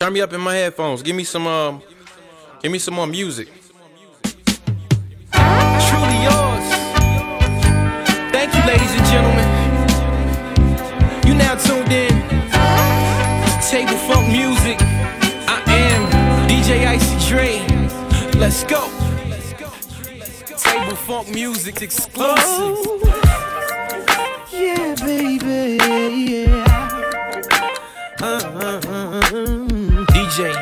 Turn me up in my headphones. Give me some um, give me some more music. Truly yours. Thank you, ladies and gentlemen. You now tuned in Tablefunk Muzik. I am DJ Icy Dre. Let's go. Tablefunk Muzik exclusive. Oh, yeah, baby, yeah. Uh, uh, uh, DJ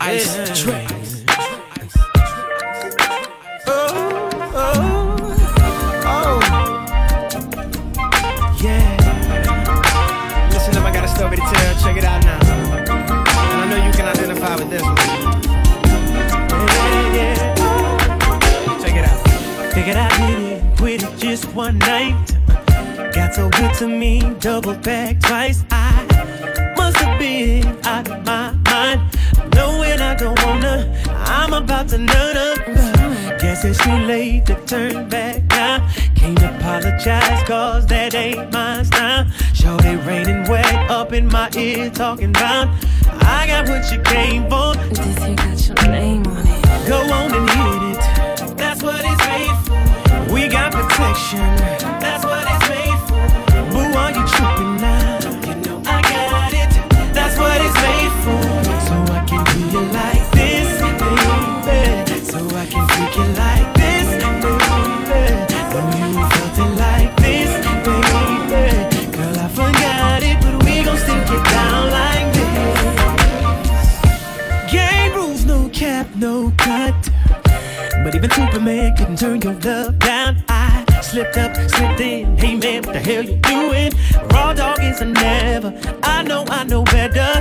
Ice Dre. Oh, oh, oh, yeah. Listen up, I got a story to tell. Check it out now. And I know you can identify with this one. Yeah, yeah. Check it out. Figured I did it, quit it just one night. Got so good to me, double back twice. I must have been out of my I'm about to nut up. Guess it's too late to turn back now. Can't apologize, cause that ain't my style. Show they raining wet up in my ear, talking about I got what you came for. This here got your name on it. Go on and hit it. That's what it's made for. We got protection. That's what it's made for. Boo, are you tripping now? Cut. But even Superman couldn't turn your love down. I slipped up, slipped in. Hey man, what the hell you doing? Raw dog is a never. I know, I know better.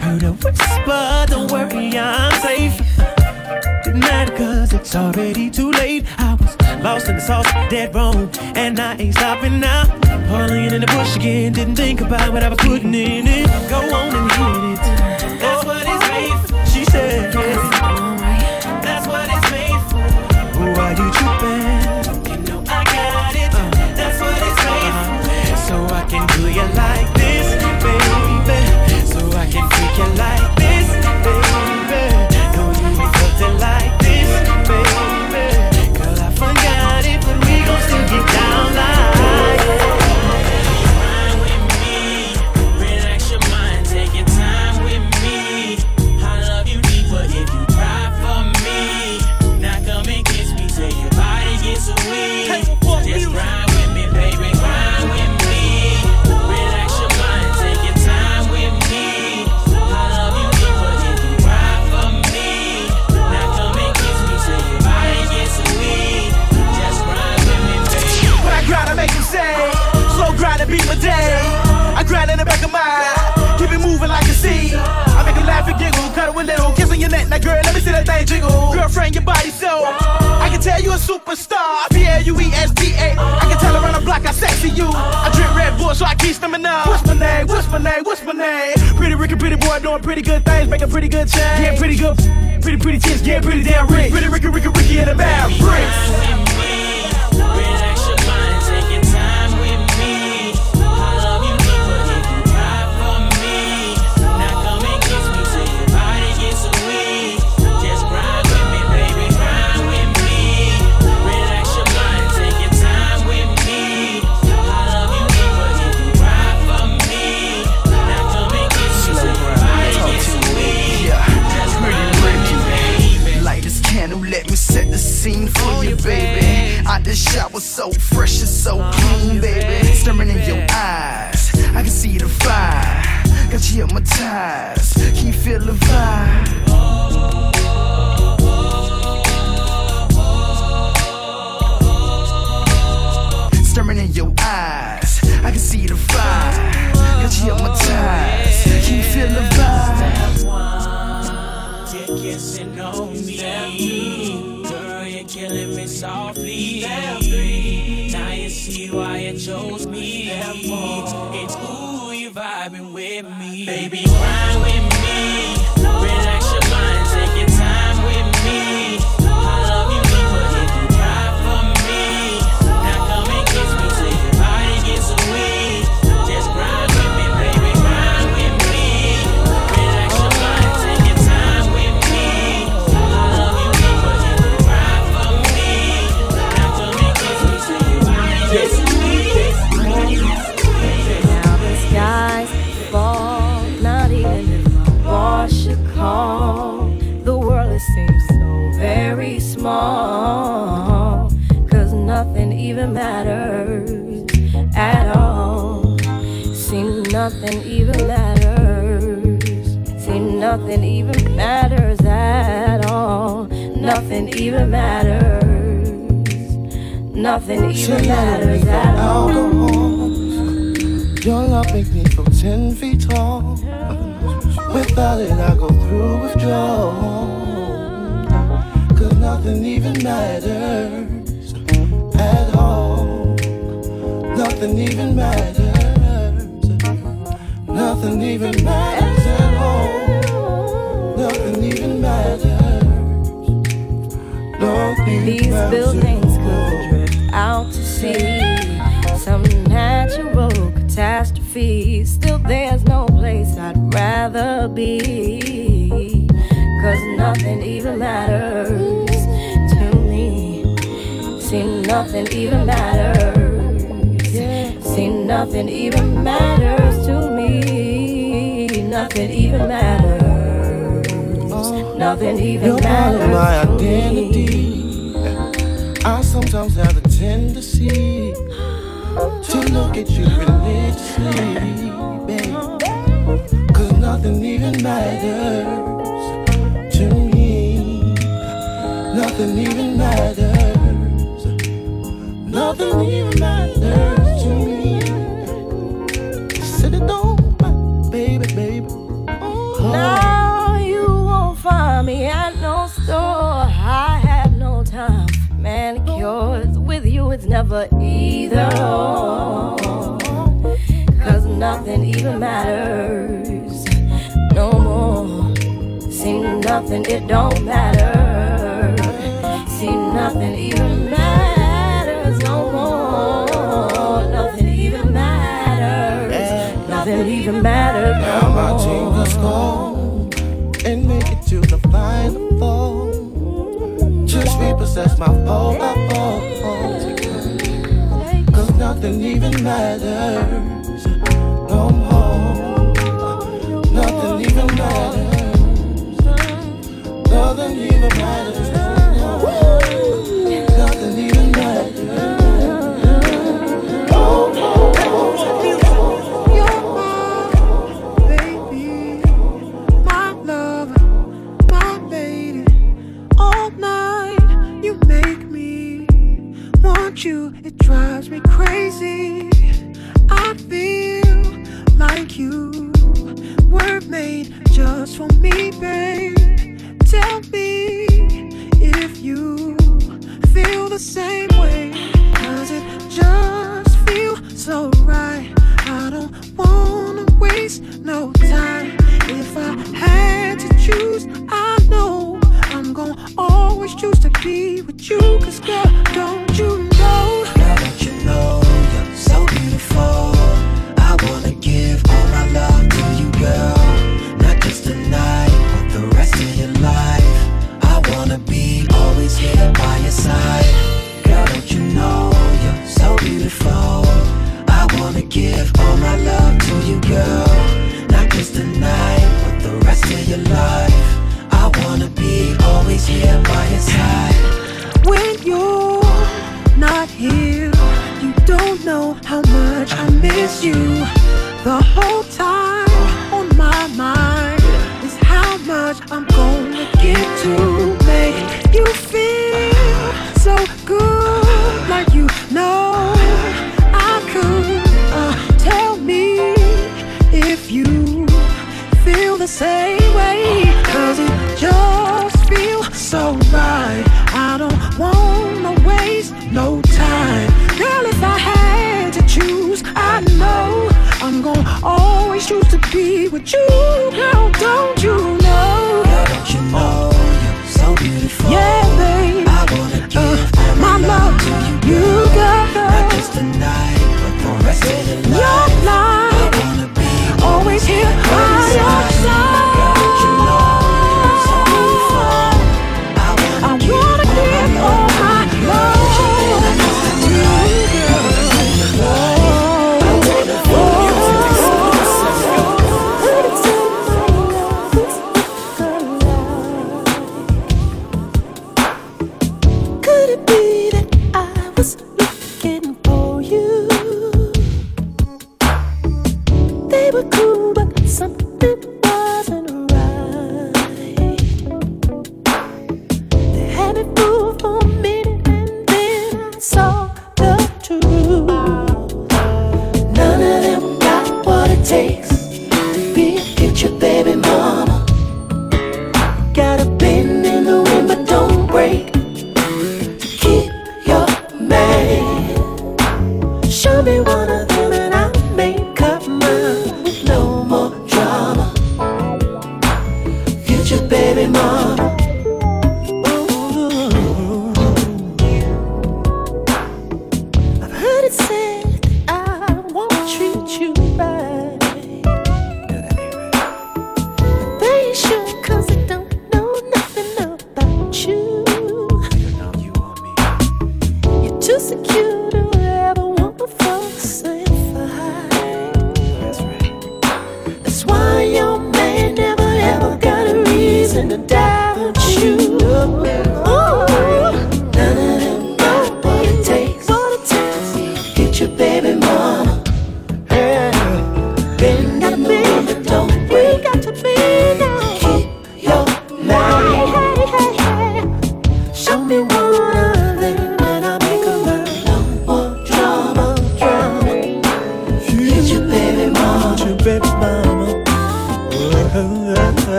Heard a whisper, don't worry, I'm safe. Didn't matter cause it's already too late. I was lost in the sauce, dead wrong, and I ain't stopping now. Pulling in the bush again, didn't think about what I was putting in it. Go on and hit it. Girl, let me see that thing jiggle. Girlfriend, your body so. I can tell you a superstar. P L U E S T A. I can tell around the block I sexy you. I drink Red Bull, so I keep swimming up. What's my name? What's my name? What's my name? Pretty Ricky, pretty boy, doing pretty good things, making pretty good change. Yeah, pretty good. Pretty, pretty chicks, yeah, pretty damn rich. Pretty Ricky, Ricky, Ricky, in the Mavericks. Ride nothing even matters. See, nothing even matters at all. Nothing even matters. Nothing even matters at all. Your love makes me feel ten feet tall. Without it, I go through withdrawal. Cause nothing even matters at all. Nothing even matters. Nothing even matters at all. Nothing even matters. Nothing These matters buildings could drift out to sea. Some natural catastrophe. Still, there's no place I'd rather be. Cause nothing even matters to me. See, nothing even matters. See, nothing even matters to me nothing even matters. Oh. Nothing even You're matters. You're my identity. I sometimes have a tendency to look at you religiously, babe. Cause nothing even matters to me. Nothing even matters. Nothing even matters. either. Cause nothing even matters no more. Seems nothing, it don't matter. doesn't even matter. always here by your side. When you're not here, you don't know how much I miss you. The whole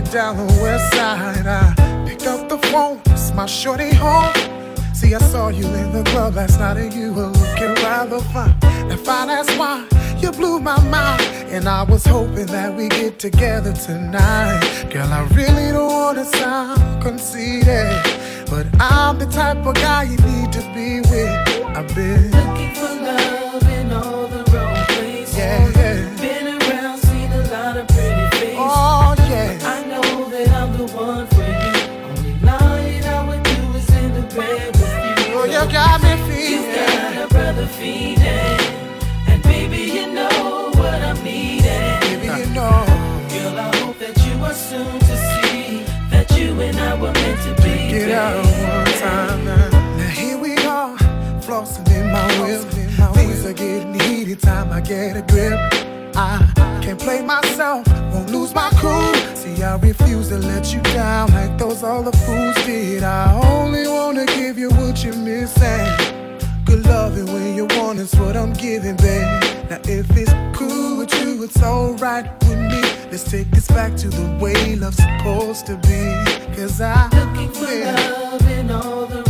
headed down the west side. I picked up the phone, it's my shorty home. See, I saw you in the club last night and you were looking rather fine. And fine as wine, you blew my mind. And I was hoping that we get together tonight. Girl, I really don't wanna sound conceited. But I'm the type of guy you need to be with. I've been looking for love. the feeling. And baby, you know what I'm needing. Baby, you know. Girl, I hope that you are soon to see that you and I were meant to be. Get out one time now. Here we are, flossing in my will. Things are getting heated, time I get a grip. I can't play myself, won't lose my cool. See, I refuse to let you down like those other fools did. I only wanna give you what you're missing could love when you want, it's what I'm giving, babe. Now, if it's cool with you, it's alright with me. Let's take this back to the way love's supposed to be. Cause I. Looking for love in all the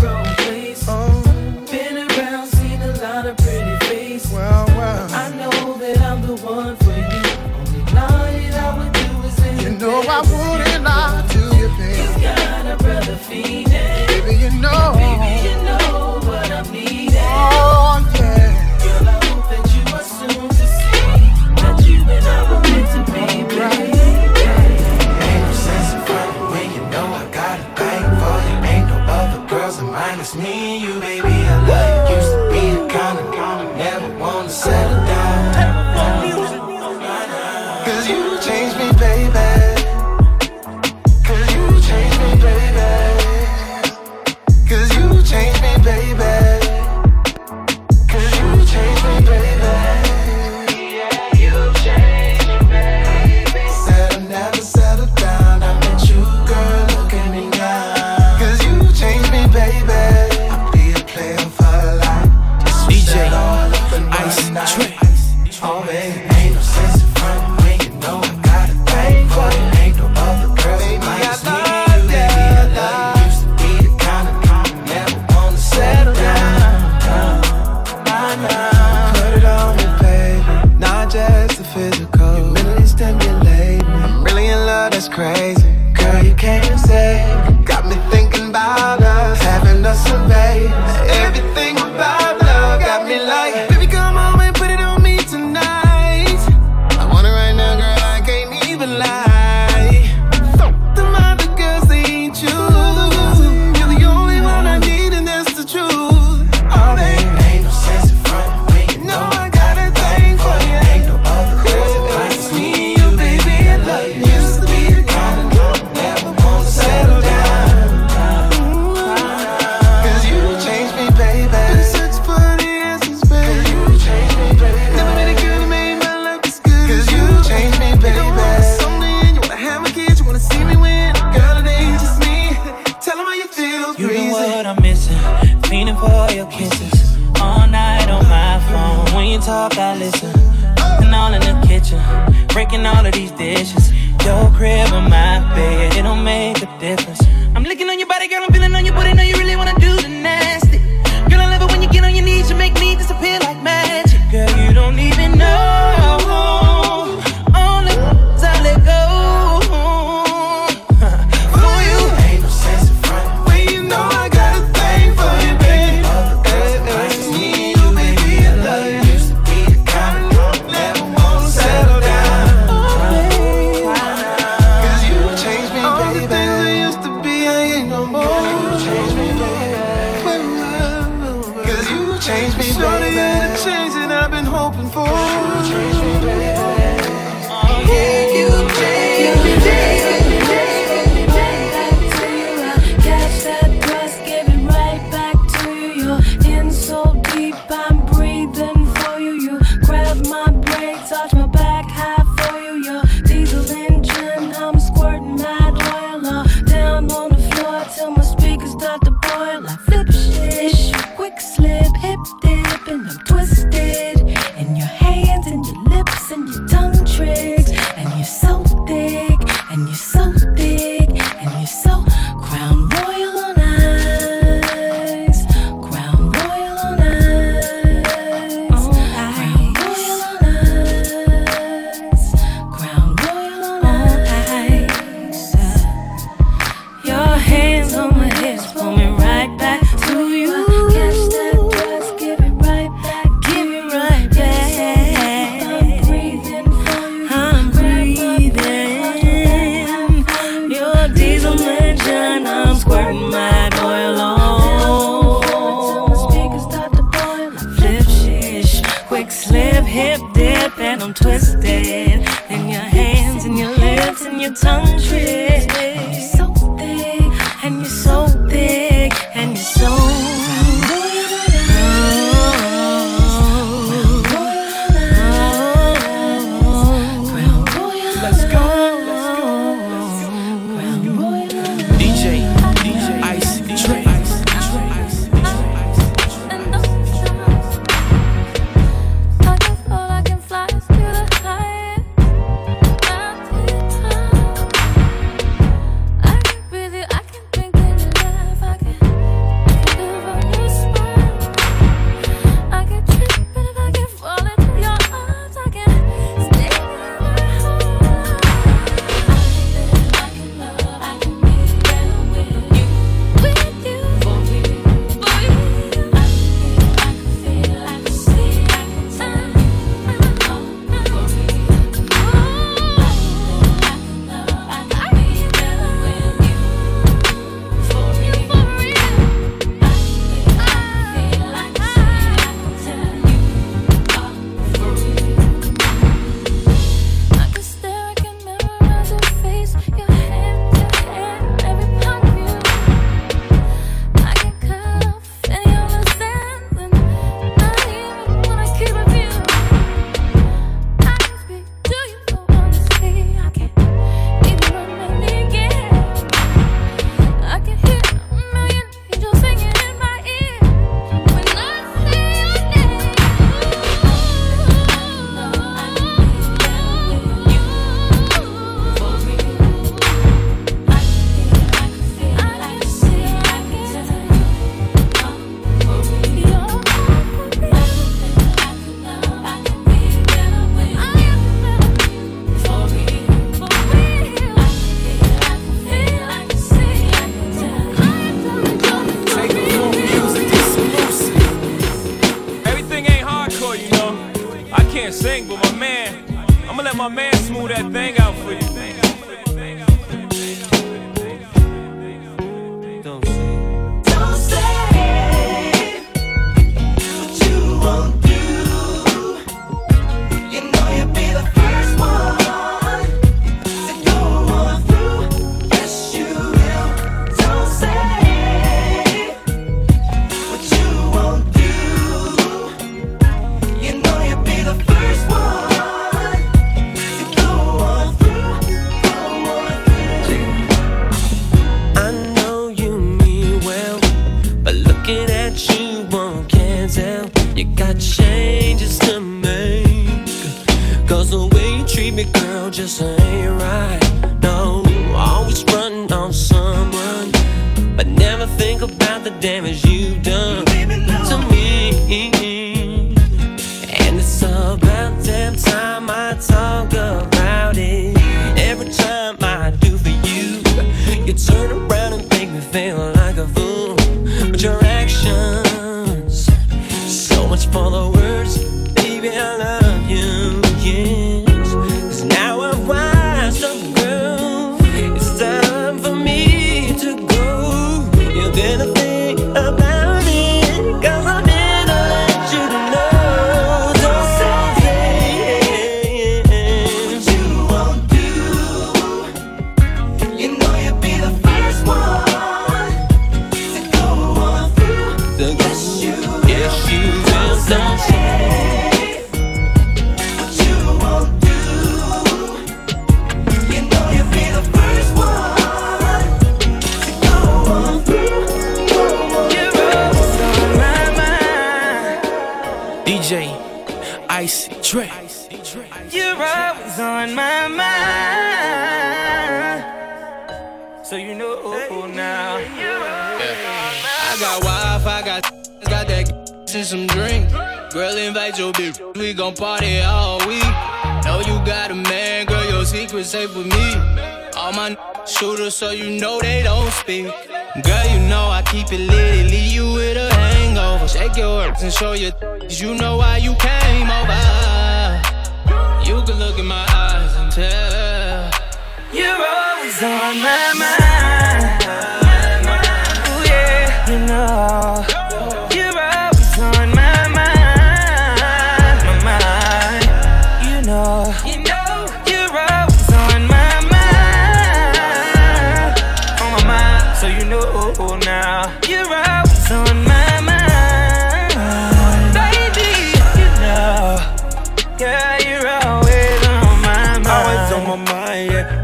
breaking all of these dishes.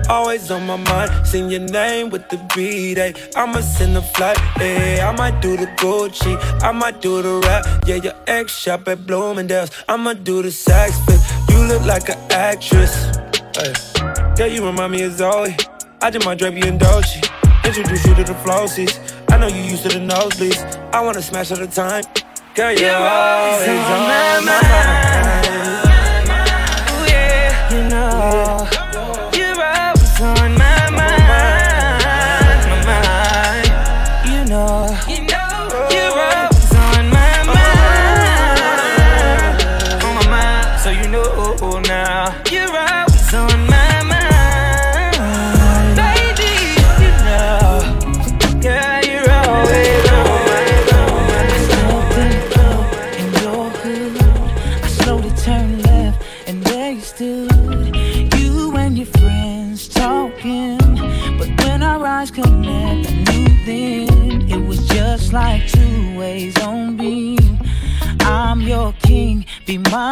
always on my mind. Sing your name with the beat, ay. I'ma send a flight, ay. I might do the Gucci, I might do the rap. Yeah, your ex shop at Bloomingdale's. I'ma do the sax, but you look like an actress, ay. Yeah, you remind me of Zoe. I just might drape you in Dolce. Introduce you to the flossies. I know you used to the nosebleeds. I wanna smash all the time. Girl, you're, you're always, always on my mind. mind.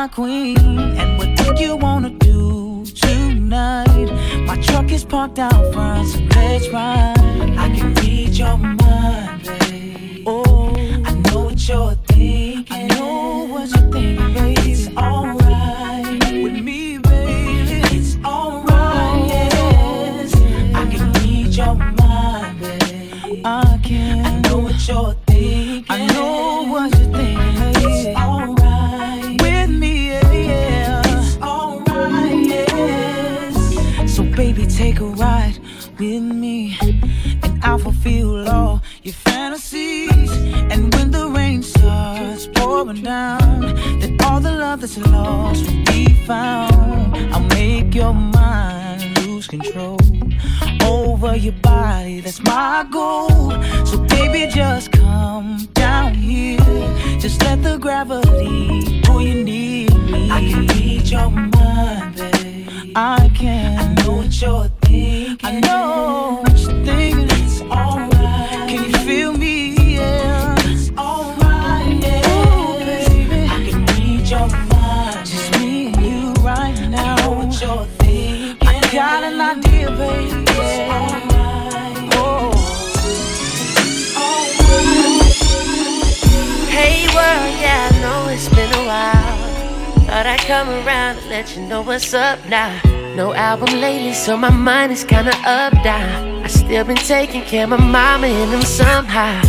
my queen. And what do you wanna do tonight? My truck is parked out front, so let's ride. I can read your mind, babe. Oh, I know what you're thinking. I know what you're thinking, babe. It's alright with me, babe. It's alright, yes. I can read your mind, babe. I can. I know what you're thinking. that's lost will be found. I'll make your mind lose control over your body. That's my goal. So baby, just come down here. Just let the gravity pull you near me. I can read your mind, babe. I can. I know what you're thinking. I know what you're thinking. Thought I'd come around and let you know what's up now. No album lately, so my mind is kinda up down. I still been taking care of my mama and them somehow.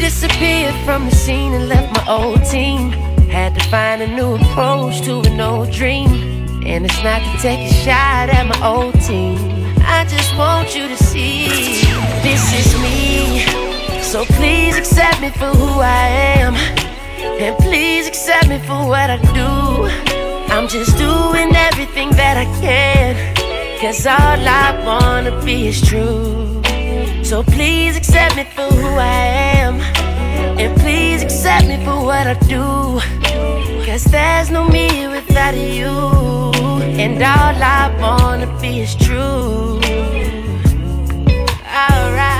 Disappeared from the scene and left my old team. Had to find a new approach to an old dream. And it's not to take a shot at my old team. I just want you to see this is me. So please accept me for who I am. And please accept me for what I do. I'm just doing everything that I can. Cause all I wanna be is true. So please accept me for who I am. And please accept me for what I do. Cause there's no me without you. And all I wanna be is true. Alright.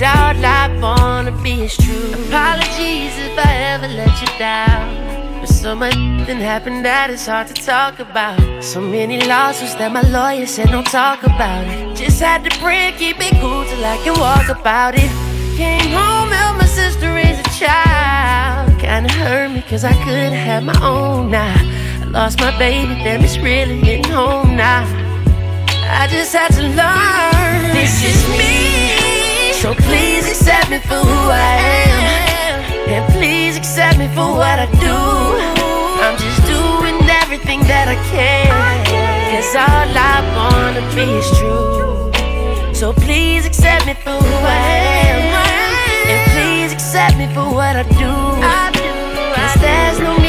And all I wanna be is true. Apologies if I ever let you down. But so much happened that it's hard to talk about. So many lawsuits that my lawyer said don't talk about it. Just had to pray, keep it cool till I can walk about it. Came home, helped my sister raise a child. Kinda hurt me cause I could have my own now. I lost my baby, damn, it's really hitting home now. I just had to learn this is me. So please accept me for who I am. And please accept me for what I do. I'm just doing everything that I can. Cause all I wanna be is true. So please accept me for who I am. And please accept me for what I do. Cause there's no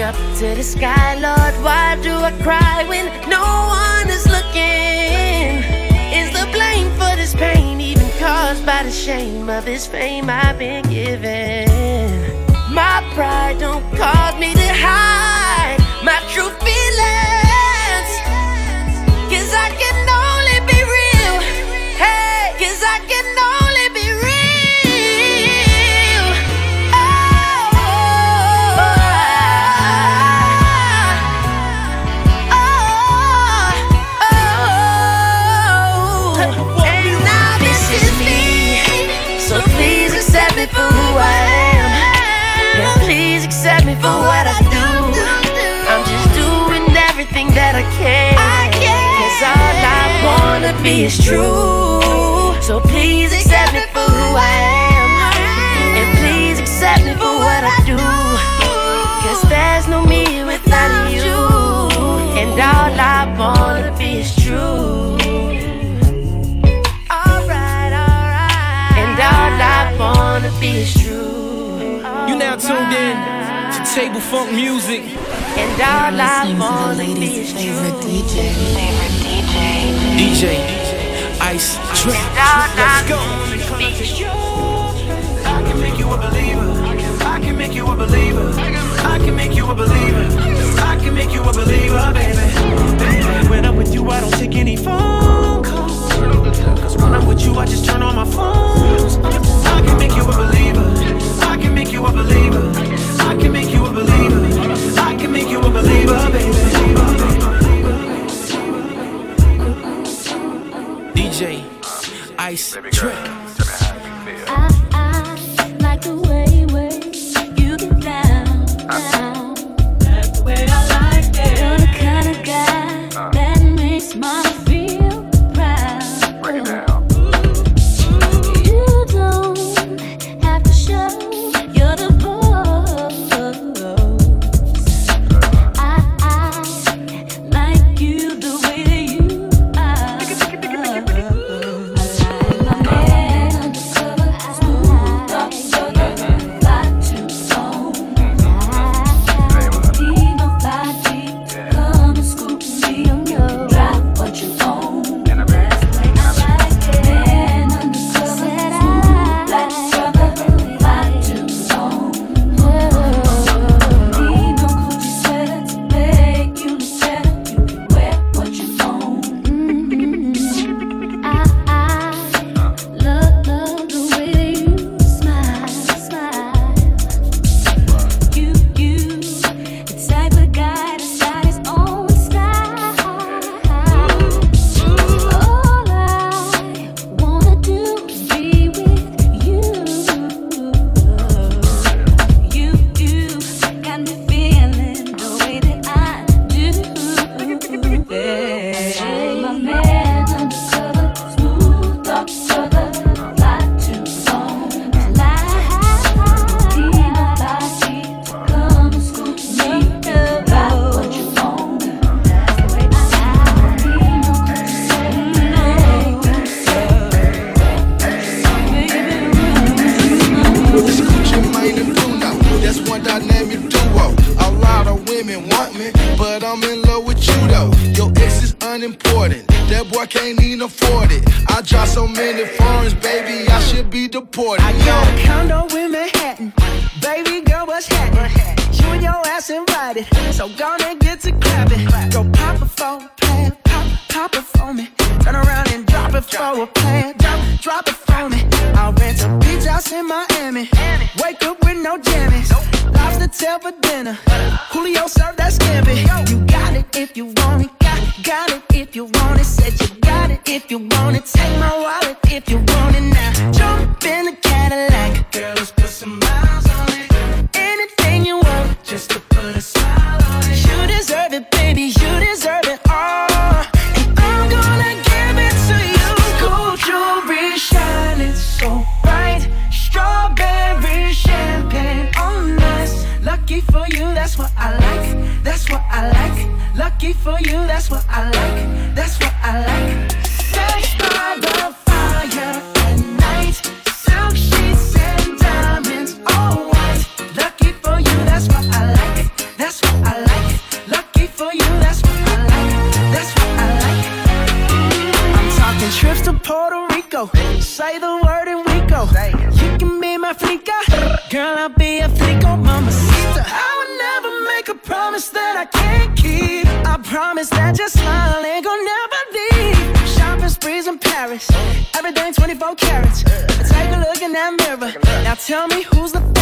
up to the sky, Lord. Why do I cry when no one is looking? Is the blame for this pain even caused by the shame of this fame I've been given? My pride don't cause me to hide my true feelings. Everything that I can. Cause all I wanna be is true. So please accept me for who I am. And please accept me for what I do. Cause there's no me without you. And all I wanna be is true. Alright, alright. And all I wanna be is true. You now tuned in to Tablefunk Muzik. And all I wanna be is true. DJ DJ. Ice Trap. Let's go. I can make you a believer. I can make you a believer. I can make you a believer. I can make you a believer, baby. baby. When I'm with you, I don't take any phone calls. Cause when I'm with you, I just turn on my phone. I can make you a believer. Make you a believer. I can make you a believer. I can make you a believer, baby. DJ Ice Trap. house in Miami. Wake up with no jammies. Lobster tail for dinner. Julio served that scampi. You got it if you want it. Got, got it if you want it. Said you got it if you want it. Take my wallet if you want it tell me who's the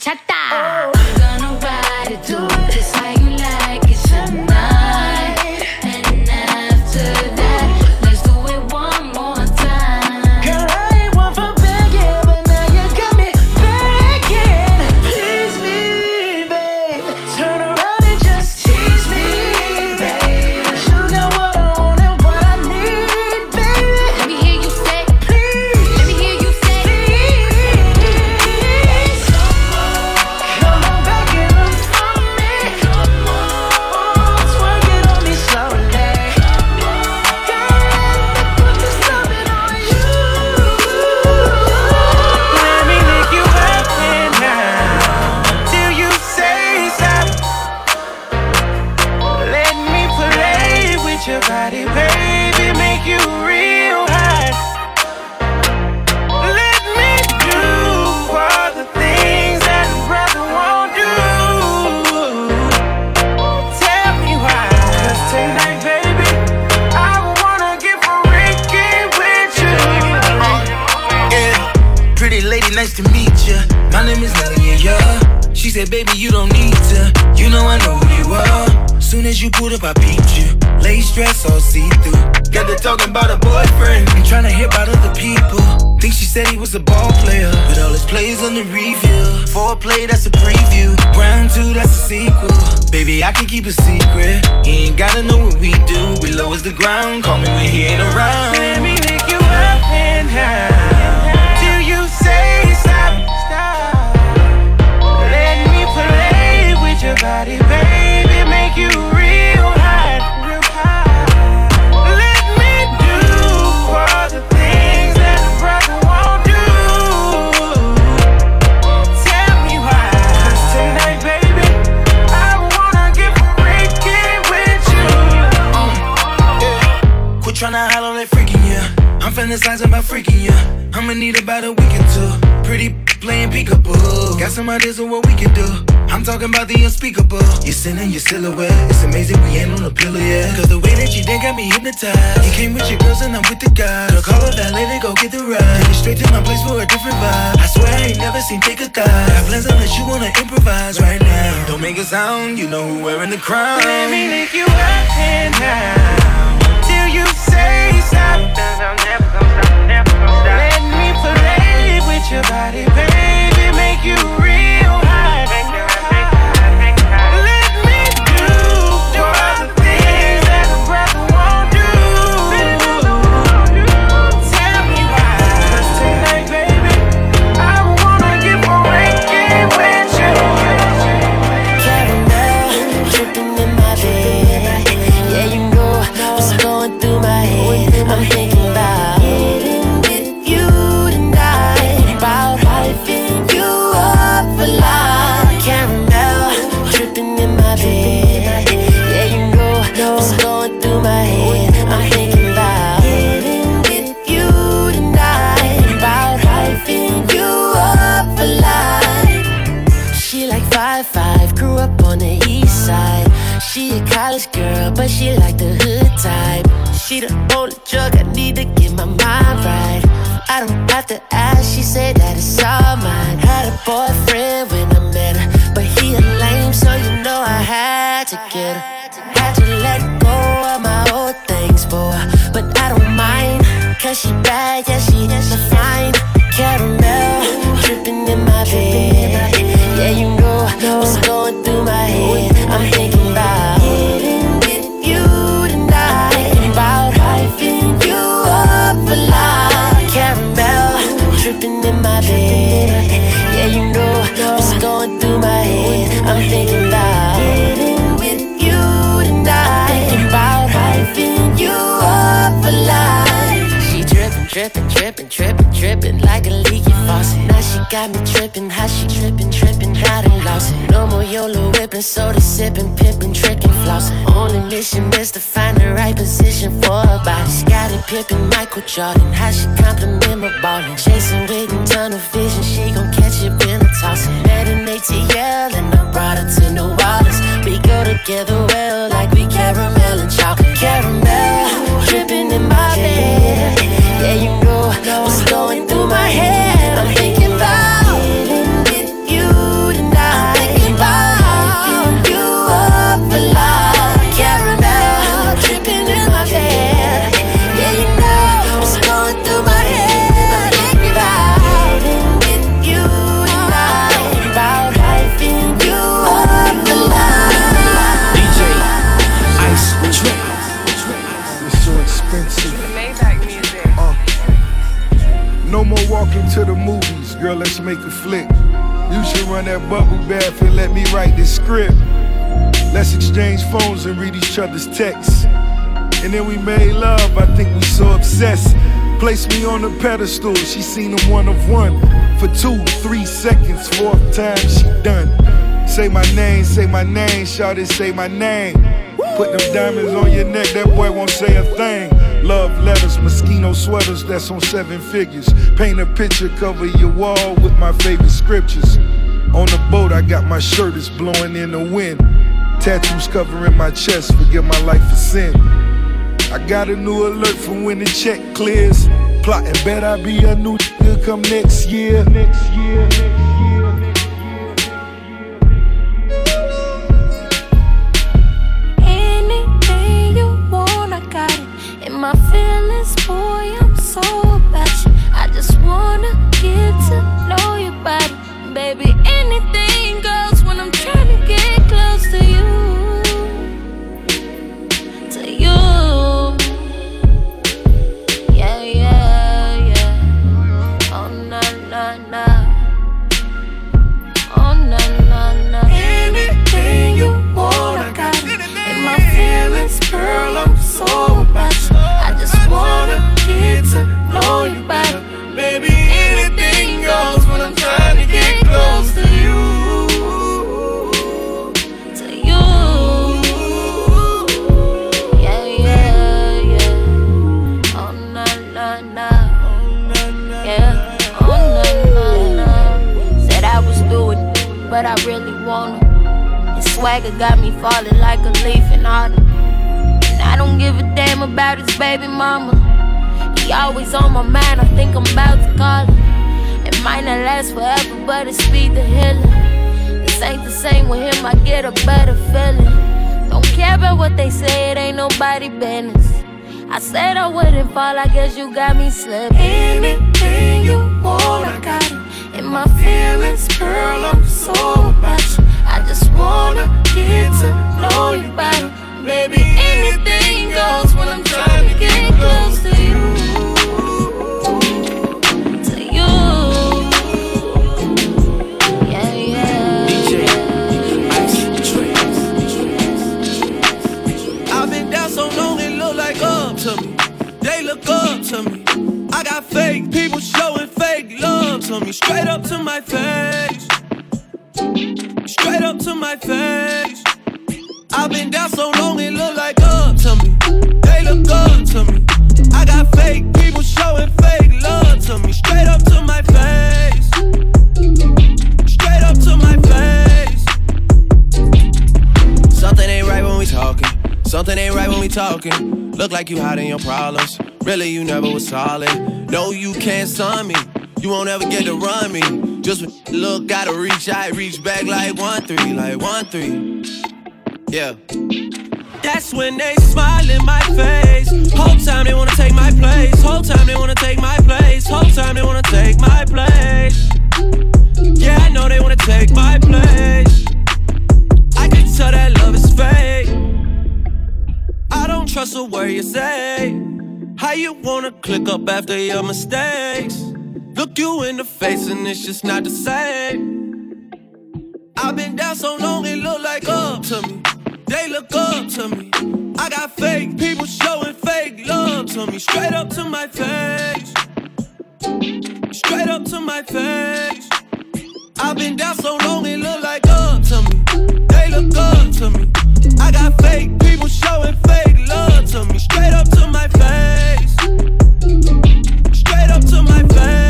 Horchata said he was a ball player, but all his plays on the review. Foreplay, that's a preview. Round two, that's a sequel. Baby, I can keep a secret. You ain't gotta know what we do. We low as the ground, call me when he ain't around. Let me lick you up and down till you say stop. Stop. Let me play with your body, baby, make you I'm fantasizing about freaking yeah. I'ma need about a week or two. Pretty playing peekaboo. Got some ideas of what we can do. I'm talking about the unspeakable. You're sending your silhouette. It's amazing we ain't on a pillow yet. Cause the way that you did got me hypnotized. You came with your girls and I'm with the guys. Girl, call a valet to go get the ride. Take straight to my place for a different vibe. I swear I ain't never seen thicker thighs. Got plans unless you wanna improvise right now. Don't make a sound, you know who wearing the crown. Let me lick you up and down till you say stop. Let me play with your body, baby, make you real mission is to find the right position for her body. Scottie Pippen, Michael Jordan, how she compliment my ballin'. Chasing, waiting, tunnel vision, she gon' catch it when I toss it. Met in ATL and I brought her to New Orleans. We go together well, like we caramel and chocolate. Caramel dripping in my bed. Yeah, you know what's going through my head. Script. Let's exchange phones and read each other's texts. And then we made love. I think we so obsessed. Place me on the pedestal. She seen him one of one for two, three seconds. Fourth time she done. Say my name, say my name, shout it, say my name. Put them diamonds on your neck, that boy won't say a thing. Love letters, mosquito sweaters, that's on seven figures. Paint a picture, cover your wall with my favorite scriptures. On the boat, I got my shirt, it's blowing in the wind. Tattoos covering my chest, forgive my life for sin. I got a new alert for when the check clears. Plotting, bet I be a new nigga come next year. Next year. Next year. Anything you want, I got it. My feelings, boy, I'm so about you. I just wanna get to know your body, baby. Anything fall, I guess you got me slipping. Anything you want, I got it. In my feelings, girl, I'm so about you. I just wanna get to know you better. Baby, anything goes when I'm trying to get close me. Straight up to my face. Straight up to my face. I've been down so long it look like up to me. They look up to me. I got fake people showing fake love to me. Straight up to my face. Straight up to my face. Something ain't right when we talking. Something ain't right when we talking. Look like you hiding your problems. Really, you never was solid. No, you can't sun me. You won't ever get to run me. Just look, gotta reach out, reach back like one three, like one three. Yeah. That's when they smile in my face. Whole time they wanna take my place. Whole time they wanna take my place. Whole time they wanna take my place. Yeah, I know they wanna take my place. I can tell that love is fake. I don't trust a word you say. How you wanna click up after your mistakes? Look you in the face and it's just not the same. I've been down so long it look like up to me. They look up to me. I got fake people showing fake love to me. Straight up to my face. Straight up to my face. I've been down so long it look like up to me. They look up to me. I got fake people showing fake love to me. Straight up to my face. Straight up to my face.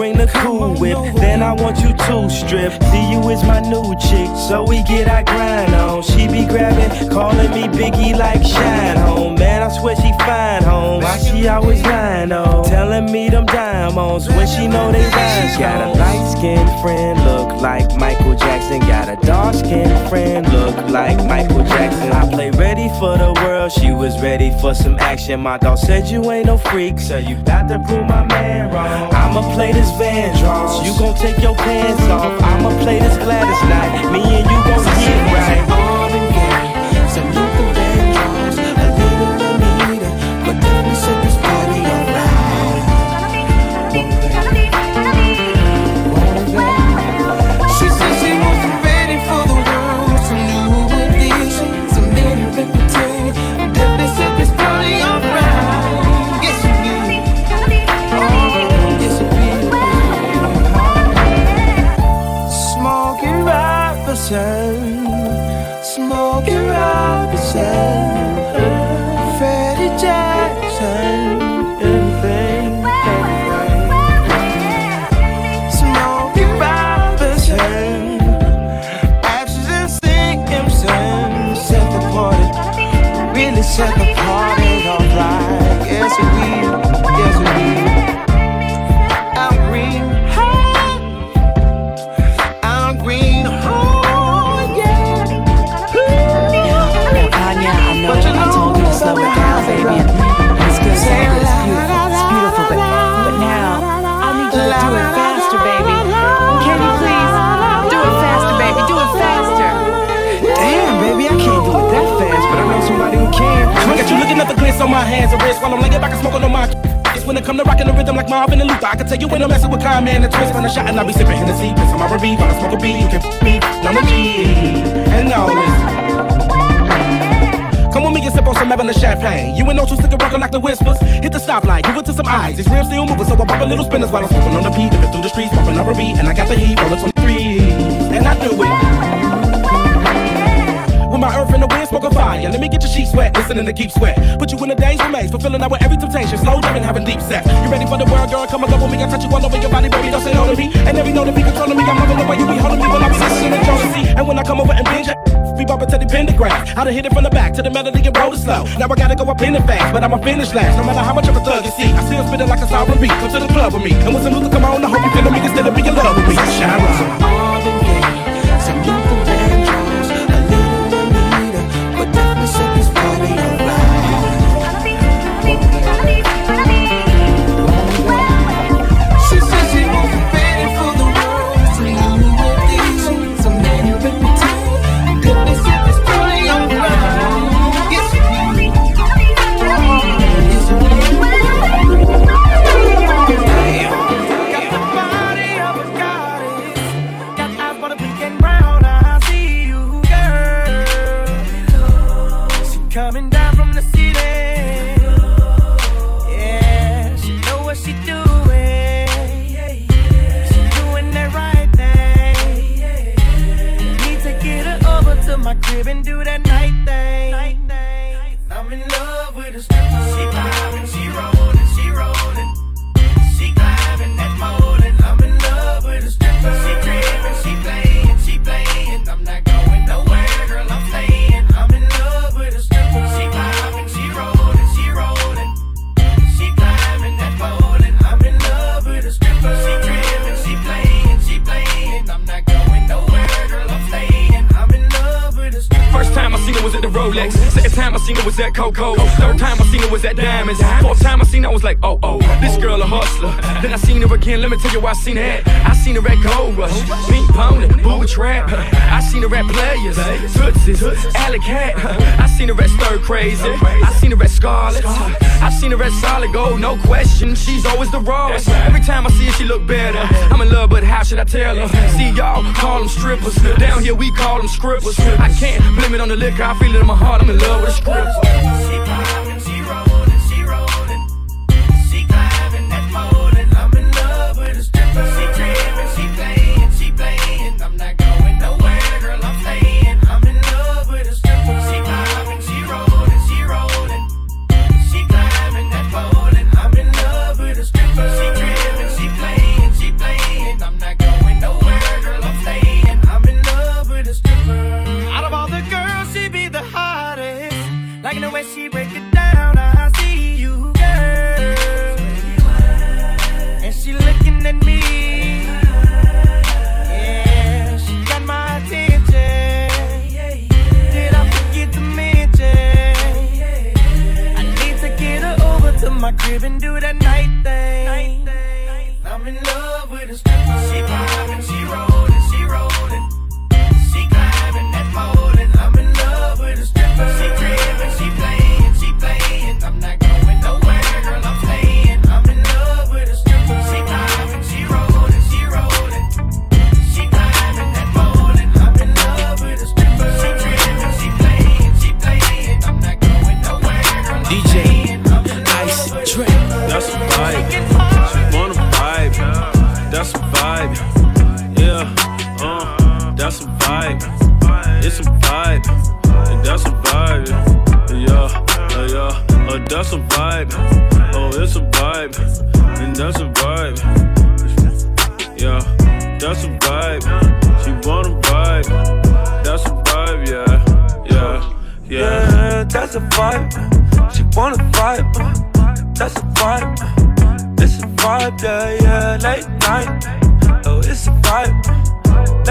Bring the cool whip. Then I want you to strip. See you is my new chick, so we get our grind on. She be grabbing, calling me Biggie like Shine Home. Man, I swear she fine home. Why she always lying on? Telling me them diamonds when she know they rhymes. Got a light skinned friend, look like Michael Jackson. Got a dark skinned friend, look like Michael Jackson. I play ready for the world, she was ready for some action. My dog said you ain't no freak, so you got to prove my man wrong. I'ma play this Van Vandross, you gon' take your pants off. I'ma play this Gladys Knight, me and you gon' get right. Smokey Robinson, my hands and wrists while I'm laying back and smoking on my. It's when it come to rocking the rhythm like Marvin and Luther. I can tell you when I'm messing with Kyle, man, and twist when I shot and I be sipping Hennessy. Piss on my R&B, while I smoke a B, you can on the G, and this. Come with me and sip on some Evelyn champagne. You and no two stick rockin' like the whispers. Hit the stoplight, give it to some eyes. These rims still moving, so I pop a little spinners while I'm smoking on the P. Dipping through the streets, popping up a beat, and I got the heat, rollin' 23, and I do it. With earth and the wind, smoke a fire. Let me get your sheets wet, listening to Keith Sweat. Put you in the days remains, fulfilling with every temptation. Slow living, having deep sex. You ready for the world, girl? Come and go with me. I touch you all over your body, baby. Don't say no to me. And every know to be controlling me. I'm loving the way you be holding me when I be listening to jealousy. And when I come over and binge, we bumping to the pentagram. I done hit it from the back to the melody and roll it slow. Now I gotta go up in the fast, but I'ma finish last. No matter how much of a thug you see, I still spit it like a sour beat. Come to the club with me. And when some Luther come on, I hope you feel me instead of be in love with me. Shine seen her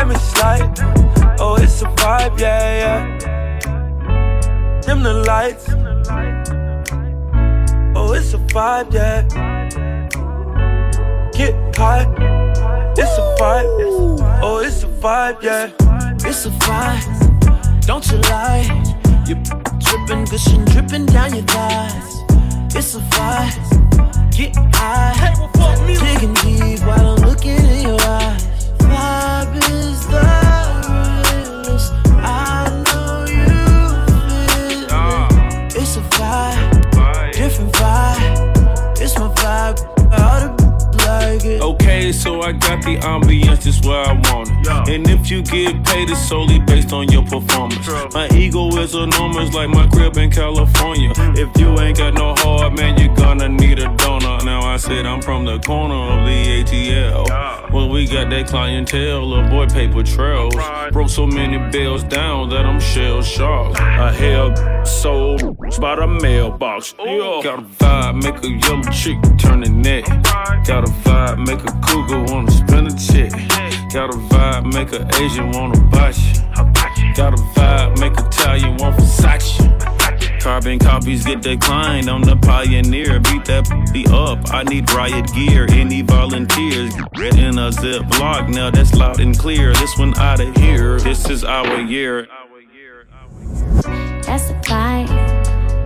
Let me. Oh, it's a vibe, yeah, yeah. Dim the lights. Oh, it's a vibe, yeah. Get high. It's a vibe. Oh, it's a vibe, yeah. It's a vibe, don't you lie. You dripping, gushing, dripping down your thighs. It's a vibe, get high. Digging deep while I'm looking in your eyes. So I got the ambience just where I want. It. And if you get paid, it's solely based on your performance. My ego is enormous, like my crib in California. Mm. If you ain't got no heart, man, you're gonna need a donor. I said I'm from the corner of the ATL. Well, we got that clientele, little boy paper trails. Broke so many bills down that I'm shell shocked. I held sold by the mailbox. Got a vibe, make a yellow chick turn the neck. Got a vibe, make a cougar wanna spin a check. Got a vibe, make a Asian wanna buy you. Got a vibe, make Italian want Versace. Carbon copies get declined. I'm the pioneer. Beat that be up. I need riot gear. Any volunteers? In a Ziploc. Now that's loud and clear. This one out of here. This is our year. That's a vibe.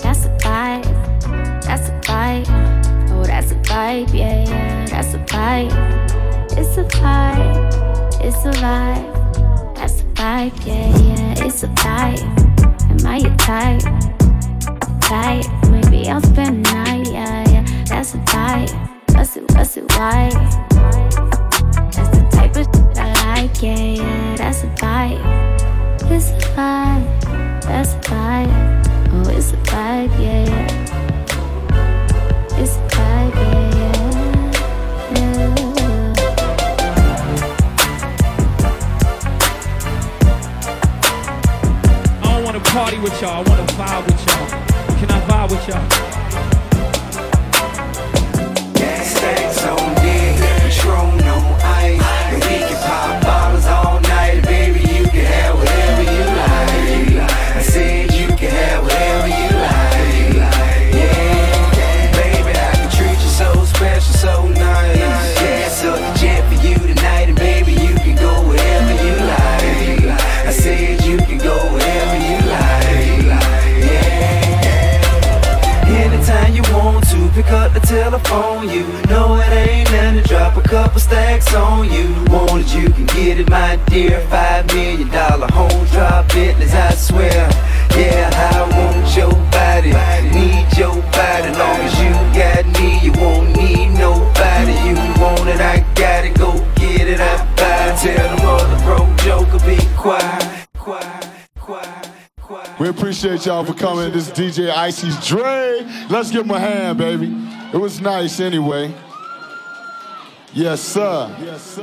That's a vibe. That's a vibe. Oh, that's a vibe. Yeah, yeah. That's a vibe. It's a vibe. It's a vibe. That's a vibe. Yeah, yeah. It's a vibe. Am I your type? Type. Maybe I'll spend the night. Yeah, yeah. That's a vibe. What's it? What's it? Why? That's the type of shit I like. Yeah, yeah. That's a vibe. It's a vibe. That's a vibe. Oh, it's a vibe, yeah, yeah. It's a vibe, yeah, yeah. yeah. I don't wanna party with y'all, I wanna vibe with y'all. With y'all? Telephone. You know it ain't nothing to drop a couple stacks on you. Want it, you can get it, my dear. Five million dollar home drop Bentleys, I swear. Yeah, I want your body, need your body. Long as you got me, you won't need nobody. You want it, I got it. Go get it, I buy. Tell the mother broke joker be quiet, quiet, quiet. We appreciate y'all for coming. This is DJ Icy's Dre. Let's give him a hand, baby. It was nice anyway. Yes, sir. Yes, sir.